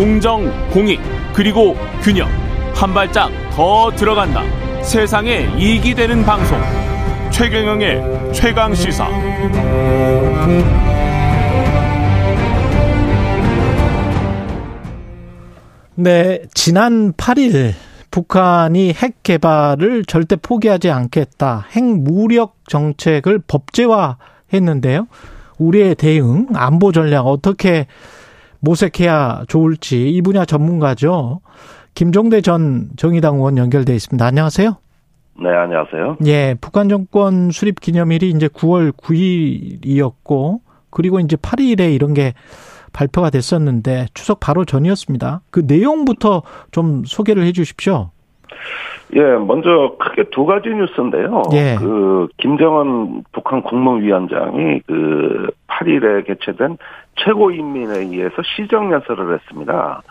공정, 공익, 그리고 균형. 한 발짝 더 들어간다. 세상에 이익이 되는 방송. 최경영의 최강 시사. 네, 지난 8일 북한이 핵 개발을 절대 포기하지 않겠다. 핵 무력 정책을 법제화 했는데요. 우리의 대응, 안보 전략 어떻게 모색해야 좋을지 이 분야 전문가죠. 김종대 전 정의당 의원 연결돼 있습니다. 안녕하세요. 네, 안녕하세요. 예, 북한 정권 수립 기념일이 이제 9월 9일이었고 그리고 이제 8일에 이런 게 발표가 됐었는데 추석 바로 전이었습니다. 그 내용부터 좀 소개를 해 주십시오. 예, 먼저 크게 두 가지 뉴스인데요. 예. 그 김정은 북한 국무위원장이 그 8일에 개최된 최고인민회의에서 시정연설을 했습니다.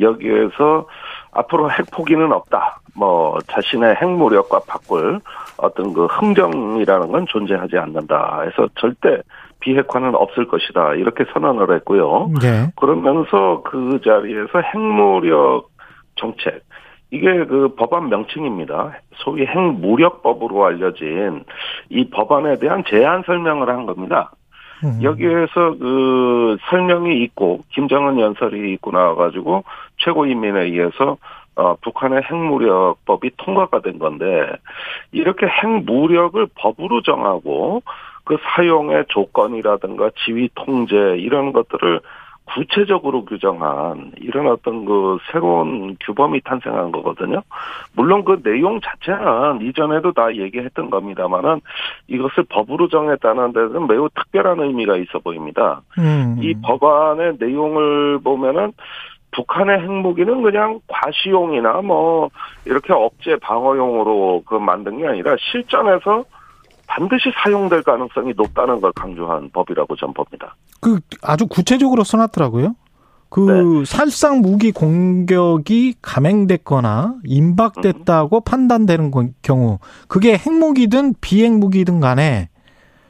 여기에서 앞으로 핵 포기는 없다. 뭐 자신의 핵무력과 바꿀 어떤 그 흥정이라는 건 존재하지 않는다. 해서 절대 비핵화는 없을 것이다. 이렇게 선언을 했고요. 예. 그러면서 그 자리에서 핵무력 정책 이게 그 법안 명칭입니다. 소위 핵무력법으로 알려진 이 법안에 대한 제안 설명을 한 겁니다. 음. 여기에서 그 설명이 있고 김정은 연설이 있고 나와가지고 최고인민회의에서 어, 북한의 핵무력법이 통과가 된 건데 이렇게 핵무력을 법으로 정하고 그 사용의 조건이라든가 지휘 통제 이런 것들을 구체적으로 규정한 이런 어떤 그 새로운 규범이 탄생한 거거든요. 물론 그 내용 자체는 이전에도 다 얘기했던 겁니다만은 이것을 법으로 정했다는 데는 매우 특별한 의미가 있어 보입니다. 음. 이 법안의 내용을 보면은 북한의 핵무기는 그냥 과시용이나 뭐 이렇게 억제 방어용으로 그 만든 게 아니라 실전에서 반드시 사용될 가능성이 높다는 걸 강조한 법이라고 전 봅니다. 그 아주 구체적으로 써놨더라고요. 그 네. 살상 무기 공격이 감행됐거나 임박됐다고 판단되는 건- 경우 그게 핵무기든 비핵무기든 간에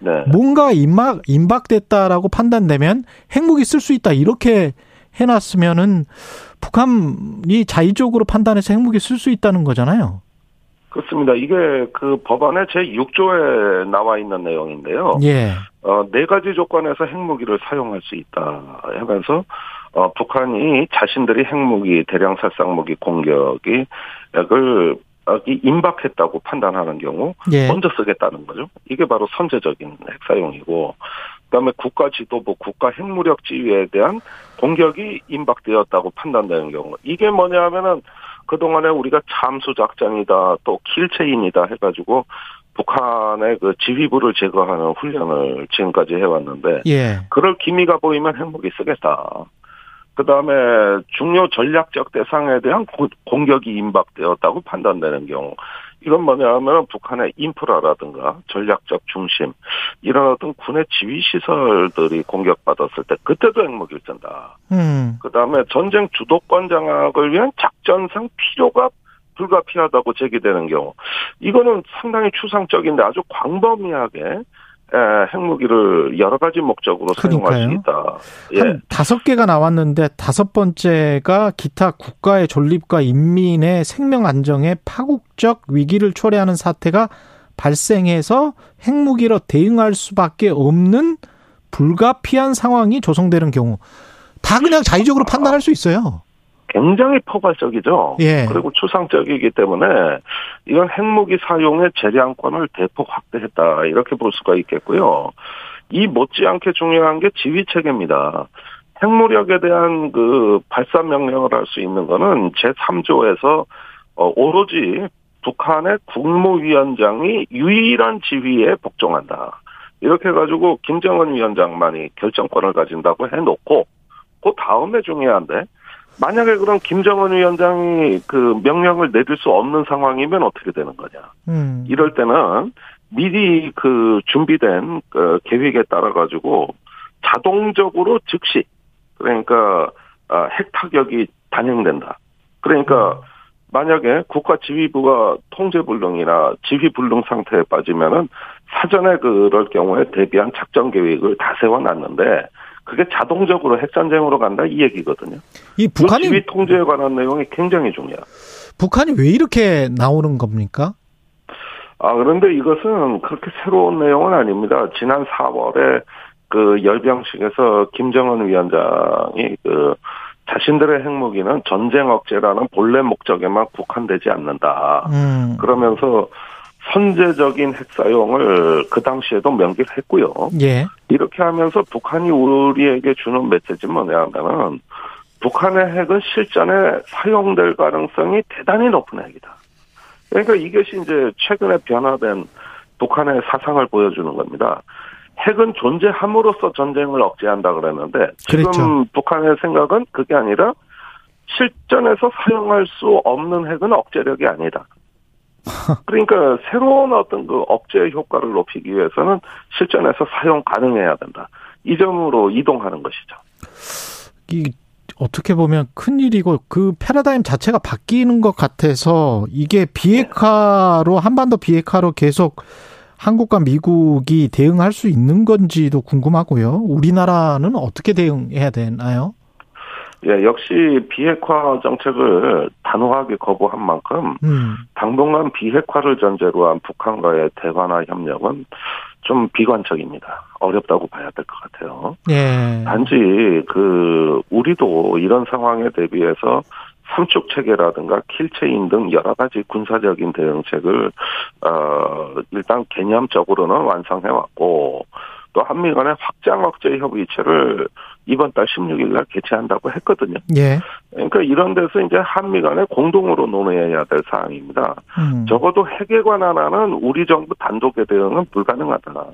네. 뭔가 임박 임박됐다라고 판단되면 핵무기 쓸 수 있다 이렇게 해놨으면은 북한이 자의적으로 판단해서 핵무기 쓸 수 있다는 거잖아요. 그렇습니다. 이게 그 법안의 제6조에 나와 있는 내용인데요. 예. 어, 네 가지 조건에서 핵무기를 사용할 수 있다 하면서 어, 북한이 자신들이 핵무기 대량 살상무기 공격이 을 어, 이 임박했다고 판단하는 경우 예. 먼저 쓰겠다는 거죠. 이게 바로 선제적인 핵 사용이고 그다음에 국가 지도부 국가 핵무력 지휘에 대한 공격이 임박되었다고 판단되는 경우 이게 뭐냐 하면은 그동안에 우리가 참수 작전이다 또 킬체인이다 해가지고 북한의 그 지휘부를 제거하는 훈련을 지금까지 해왔는데 예. 그럴 기미가 보이면 핵무기 쓰겠다. 그 다음에 중요 전략적 대상에 대한 고- 공격이 임박되었다고 판단되는 경우, 이건 뭐냐 하면 북한의 인프라라든가 전략적 중심, 이런 어떤 군의 지휘 시설들이 공격받았을 때 그때도 핵무기를 쓴다. 음. 그 다음에 전쟁 주도권 장악을 위한 작전상 필요가 불가피하다고 제기되는 경우, 이거는 상당히 추상적인데 아주 광범위하게 에, 핵무기를 여러 가지 목적으로 사용할 수 그러니까요. 있다. 예. 한 다섯 개가 나왔는데 다섯 번째가 기타 국가의 존립과 인민의 생명 안정에 파국적 위기를 초래하는 사태가 발생해서 핵무기로 대응할 수밖에 없는 불가피한 상황이 조성되는 경우 다 그냥 자의적으로 판단할 수 있어요. 굉장히 포괄적이죠. 예. 그리고 추상적이기 때문에 이건 핵무기 사용의 재량권을 대폭 확대했다 이렇게 볼 수가 있겠고요. 이 못지않게 중요한 게 지휘 체계입니다. 핵무력에 대한 그 발사 명령을 할 수 있는 거는 제 3조에서 어, 오로지 북한의 국무위원장이 유일한 지휘에 복종한다. 이렇게 해가지고 김정은 위원장만이 결정권을 가진다고 해놓고 그 다음에 중요한데 만약에 그럼 김정은 위원장이 그 명령을 내릴 수 없는 상황이면 어떻게 되는 거냐. 음. 이럴 때는 미리 그 준비된 그 계획에 따라 가지고 자동적으로 즉시 그러니까 아, 핵 타격이 단행된다. 그러니까 만약에 국가 지휘부가 통제 불능이나 지휘 불능 상태에 빠지면은 사전에 그럴 경우에 대비한 작전 계획을 다 세워놨는데 그게 자동적으로 핵 전쟁으로 간다 이 얘기거든요. 이 북한이 지휘 통제에 관한 내용이 굉장히 중요해요. 북한이 왜 이렇게 나오는 겁니까? 아 그런데 이것은 그렇게 새로운 내용은 아닙니다. 지난 4월에 그 열병식에서 김정은 위원장이 그 자신들의 핵무기는 전쟁 억제라는 본래 목적에만 국한되지 않는다. 음. 그러면서 선제적인 핵 사용을 그 당시에도 명기를 했고요. 예. 이렇게 하면서 북한이 우리에게 주는 메시지는 뭐냐면은 북한의 핵은 실전에 사용될 가능성이 대단히 높은 핵이다. 그러니까 이것이 이제 최근에 변화된 북한의 사상을 보여주는 겁니다. 핵은 존재함으로써 전쟁을 억제한다 그랬는데 지금 그랬죠. 북한의 생각은 그게 아니라 실전에서 사용할 수 없는 핵은 억제력이 아니다. 그러니까 새로운 어떤 그 억제 효과를 높이기 위해서는 실전에서 사용 가능해야 된다. 이 점으로 이동하는 것이죠. 이 어떻게 보면 큰 일이고 그 패러다임 자체가 바뀌는 것 같아서 이게 비핵화로 한반도 비핵화로 계속 한국과 미국이 대응할 수 있는 건지도 궁금하고요. 우리나라는 어떻게 대응해야 되나요? 예, 역시 비핵화 정책을 단호하게 거부한 만큼 음, 당분간 비핵화를 전제로 한 북한과의 대화나 협력은 좀 비관적입니다. 어렵다고 봐야 될 것 같아요. 예. 단지 그 우리도 이런 상황에 대비해서 삼축 체계라든가 킬체인 등 여러 가지 군사적인 대응책을 어 일단 개념적으로는 완성해 왔고 또 한미 간의 확장 억제 협의체를 이번 달 16일 날 개최한다고 했거든요. 예. 그러니까 이런 데서 이제 한미 간에 공동으로 논의해야 될 사항입니다. 음. 적어도 핵에 관한 한은 우리 정부 단독의 대응은 불가능하다.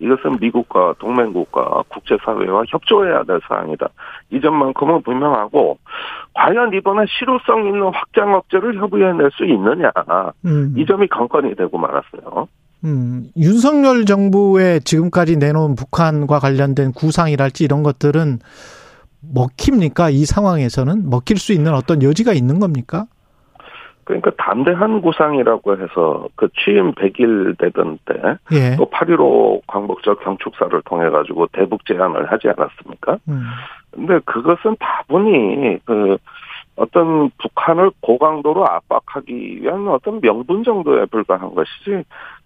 이것은 미국과 동맹국과 국제사회와 협조해야 될 사항이다. 이 점만큼은 분명하고 과연 이번에 실효성 있는 확장 억제를 협의해낼 수 있느냐 음. 이 점이 관건이 되고 말았어요. 음, 윤석열 정부의 지금까지 내놓은 북한과 관련된 구상이랄지 이런 것들은 먹힙니까? 이 상황에서는 먹힐 수 있는 어떤 여지가 있는 겁니까? 그러니까 담대한 구상이라고 해서 그 취임 100일 되던 때 예. 또8.15 광복절 경축사를 통해 가지고 대북 제안을 하지 않았습니까? 음. 근데 그것은 다분히 그 어떤 북한을 고강도로 압박하기 위한 어떤 명분 정도에 불과한 것이지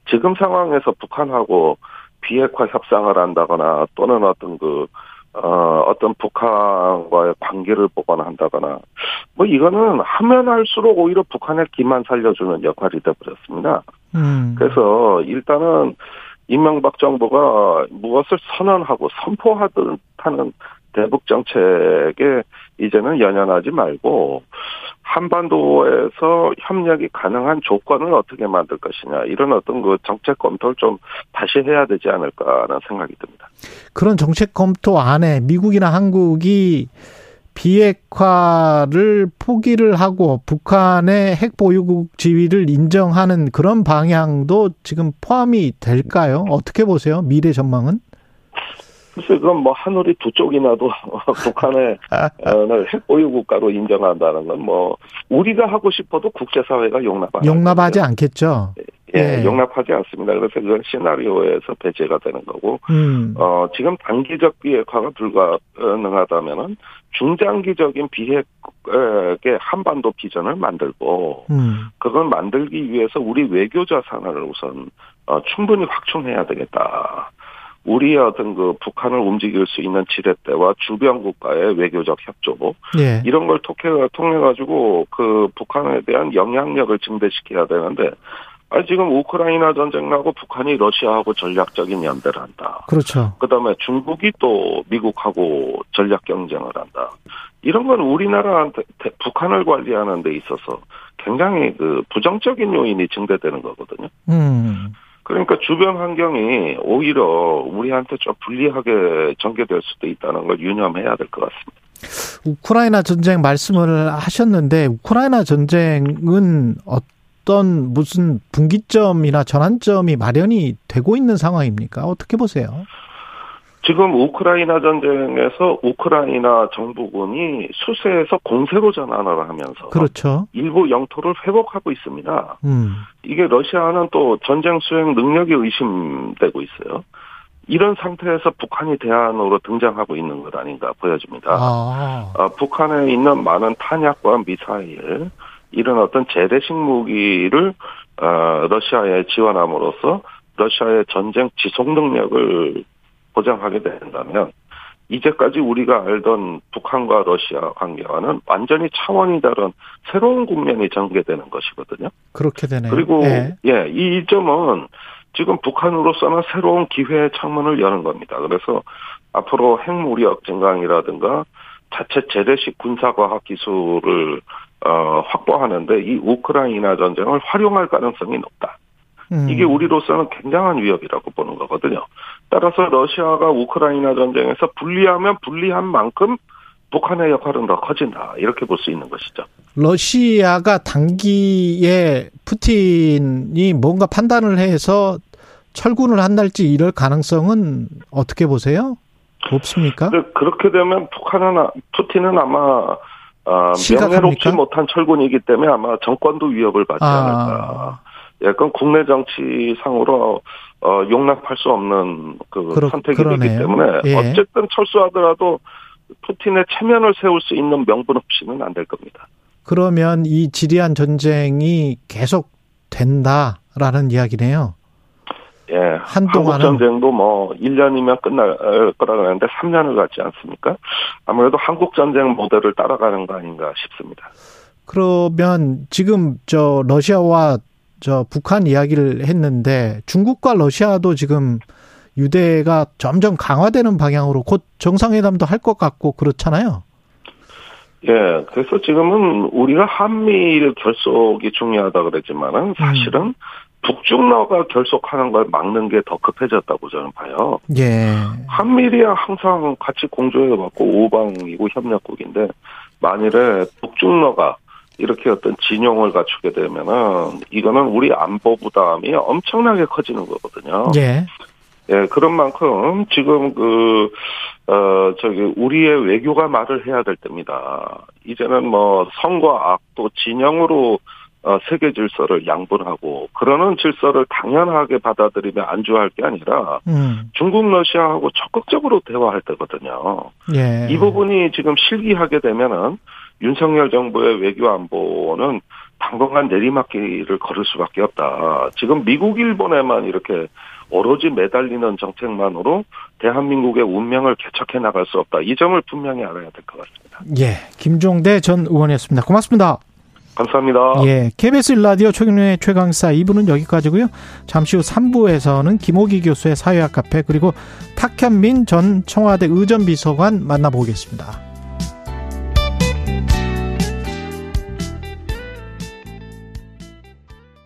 지금 상황에서 북한하고 비핵화 협상을 한다거나 또는 어떤 그 어, 어떤 북한과의 관계를 보관한다거나, 뭐, 이거는 하면 할수록 오히려 북한의 기만 살려주는 역할이 되어버렸습니다. 음. 그래서 일단은 이명박 정부가 무엇을 선언하고 선포하듯 하는 대북 정책에 이제는 연연하지 말고 한반도에서 협력이 가능한 조건을 어떻게 만들 것이냐 이런 어떤 그 정책 검토를 좀 다시 해야 되지 않을까라는 생각이 듭니다. 그런 정책 검토 안에 미국이나 한국이 비핵화를 포기를 하고 북한의 핵 보유국 지위를 인정하는 그런 방향도 지금 포함이 될까요? 어떻게 보세요? 미래 전망은? 글쎄, 그건 뭐 하늘이 두 쪽이나도 북한의 어, 핵 보유 국가로 인정한다는 건 뭐 우리가 하고 싶어도 국제사회가 용납 안 용납하지 하거든요. 않겠죠. 예, 예. 용납하지 않습니다. 그래서 그건 시나리오에서 배제가 되는 거고 음. 어, 지금 단기적 비핵화가 불가능하다면은 중장기적인 비핵의 한반도 비전을 만들고 음. 그걸 만들기 위해서 우리 외교 자산을 우선 어, 충분히 확충해야 되겠다. 우리의 어떤 그 북한을 움직일 수 있는 지렛대와 주변 국가의 외교적 협조 예. 이런 걸 통해 통해 가지고 그 북한에 대한 영향력을 증대시켜야 되는데 아 지금 우크라이나 전쟁 나고 북한이 러시아하고 전략적인 연대를 한다. 그렇죠. 그다음에 중국이 또 미국하고 전략 경쟁을 한다. 이런 건 우리나라한테 대- 북한을 관리하는 데 있어서 굉장히 그 부정적인 요인이 증대되는 거거든요. 음. 그러니까 주변 환경이 오히려 우리한테 좀 불리하게 전개될 수도 있다는 걸 유념해야 될 것 같습니다. 우크라이나 전쟁 말씀을 하셨는데 우크라이나 전쟁은 어떤 무슨 분기점이나 전환점이 마련이 되고 있는 상황입니까? 어떻게 보세요? 지금 우크라이나 전쟁에서 우크라이나 정부군이 수세에서 공세로 전환을 하면서 그렇죠. 일부 영토를 회복하고 있습니다. 음. 이게 러시아는 또 전쟁 수행 능력이 의심되고 있어요. 이런 상태에서 북한이 대안으로 등장하고 있는 것 아닌가 보여집니다. 아. 어, 북한에 있는 많은 탄약과 미사일 이런 어떤 재래식 무기를 어, 러시아에 지원함으로써 러시아의 전쟁 지속 능력을 보장하게 된다면 이제까지 우리가 알던 북한과 러시아 관계와는 완전히 차원이 다른 새로운 국면이 전개되는 것이거든요. 그렇게 되네요. 그리고 예. 예, 이 점은 지금 북한으로서는 새로운 기회의 창문을 여는 겁니다. 그래서 앞으로 핵무력 증강이라든가 자체 재래식 군사과학 기술을 어, 확보하는데 이 우크라이나 전쟁을 활용할 가능성이 높다. 음. 이게 우리로서는 굉장한 위협이라고 보는 거거든요. 따라서 러시아가 우크라이나 전쟁에서 불리하면 불리한 만큼 북한의 역할은 더 커진다. 이렇게 볼 수 있는 것이죠. 러시아가 단기에 푸틴이 뭔가 판단을 해서 철군을 한달지 이럴 가능성은 어떻게 보세요? 없습니까? 그렇게 되면 북한은 아- 푸틴은 아마 아? 명예롭지 못한 철군이기 때문에 아마 정권도 위협을 받지 아. 않을까. 약간 국내 정치상으로 어, 용납할 수 없는 그 그렇- 선택이 그러네요. 되기 때문에 예. 어쨌든 철수하더라도 푸틴의 체면을 세울 수 있는 명분 없이는 안 될 겁니다. 그러면 이 지리안 전쟁이 계속 된다라는 이야기네요. 예. 한국 전쟁도 뭐 1년이면 끝날 거라 그러는데 3년을 갖지 않습니까? 아무래도 한국 전쟁 모델을 따라가는 거 아닌가 싶습니다. 그러면 지금 저 러시아와 저 북한 이야기를 했는데 중국과 러시아도 지금 유대가 점점 강화되는 방향으로 곧 정상회담도 할 것 같고 그렇잖아요. 예, 그래서 지금은 우리가 한미일 결속이 중요하다 그랬지만은 사실은 북중러가 결속하는 걸 막는 게 더 급해졌다고 저는 봐요. 예. 한미일이야 항상 같이 공조해왔고 오방이고 협력국인데 만일에 북중러가 이렇게 어떤 진영을 갖추게 되면은 이거는 우리 안보 부담이 엄청나게 커지는 거거든요. 예. 예, 그런 만큼 지금 그, 어, 저기, 우리의 외교가 말을 해야 될 때입니다. 이제는 뭐, 성과 악, 또 진영으로, 어, 세계 질서를 양분하고, 그러는 질서를 당연하게 받아들이며 안주할 게 아니라, 음. 중국, 러시아하고 적극적으로 대화할 때거든요. 예. 이 부분이 지금 실기하게 되면은, 윤석열 정부의 외교 안보는 당분간 내리막길을 걸을 수밖에 없다. 지금 미국, 일본에만 이렇게 오로지 매달리는 정책만으로 대한민국의 운명을 개척해 나갈 수 없다. 이 점을 분명히 알아야 될 것 같습니다. 예. 김종대 전 의원이었습니다. 고맙습니다. 감사합니다. 예. KBS 일라디오 최경련의 최강사 2부는 여기까지고요. 잠시 후 3부에서는 김호기 교수의 사회학 카페 그리고 탁현민 전 청와대 의전비서관 만나보겠습니다.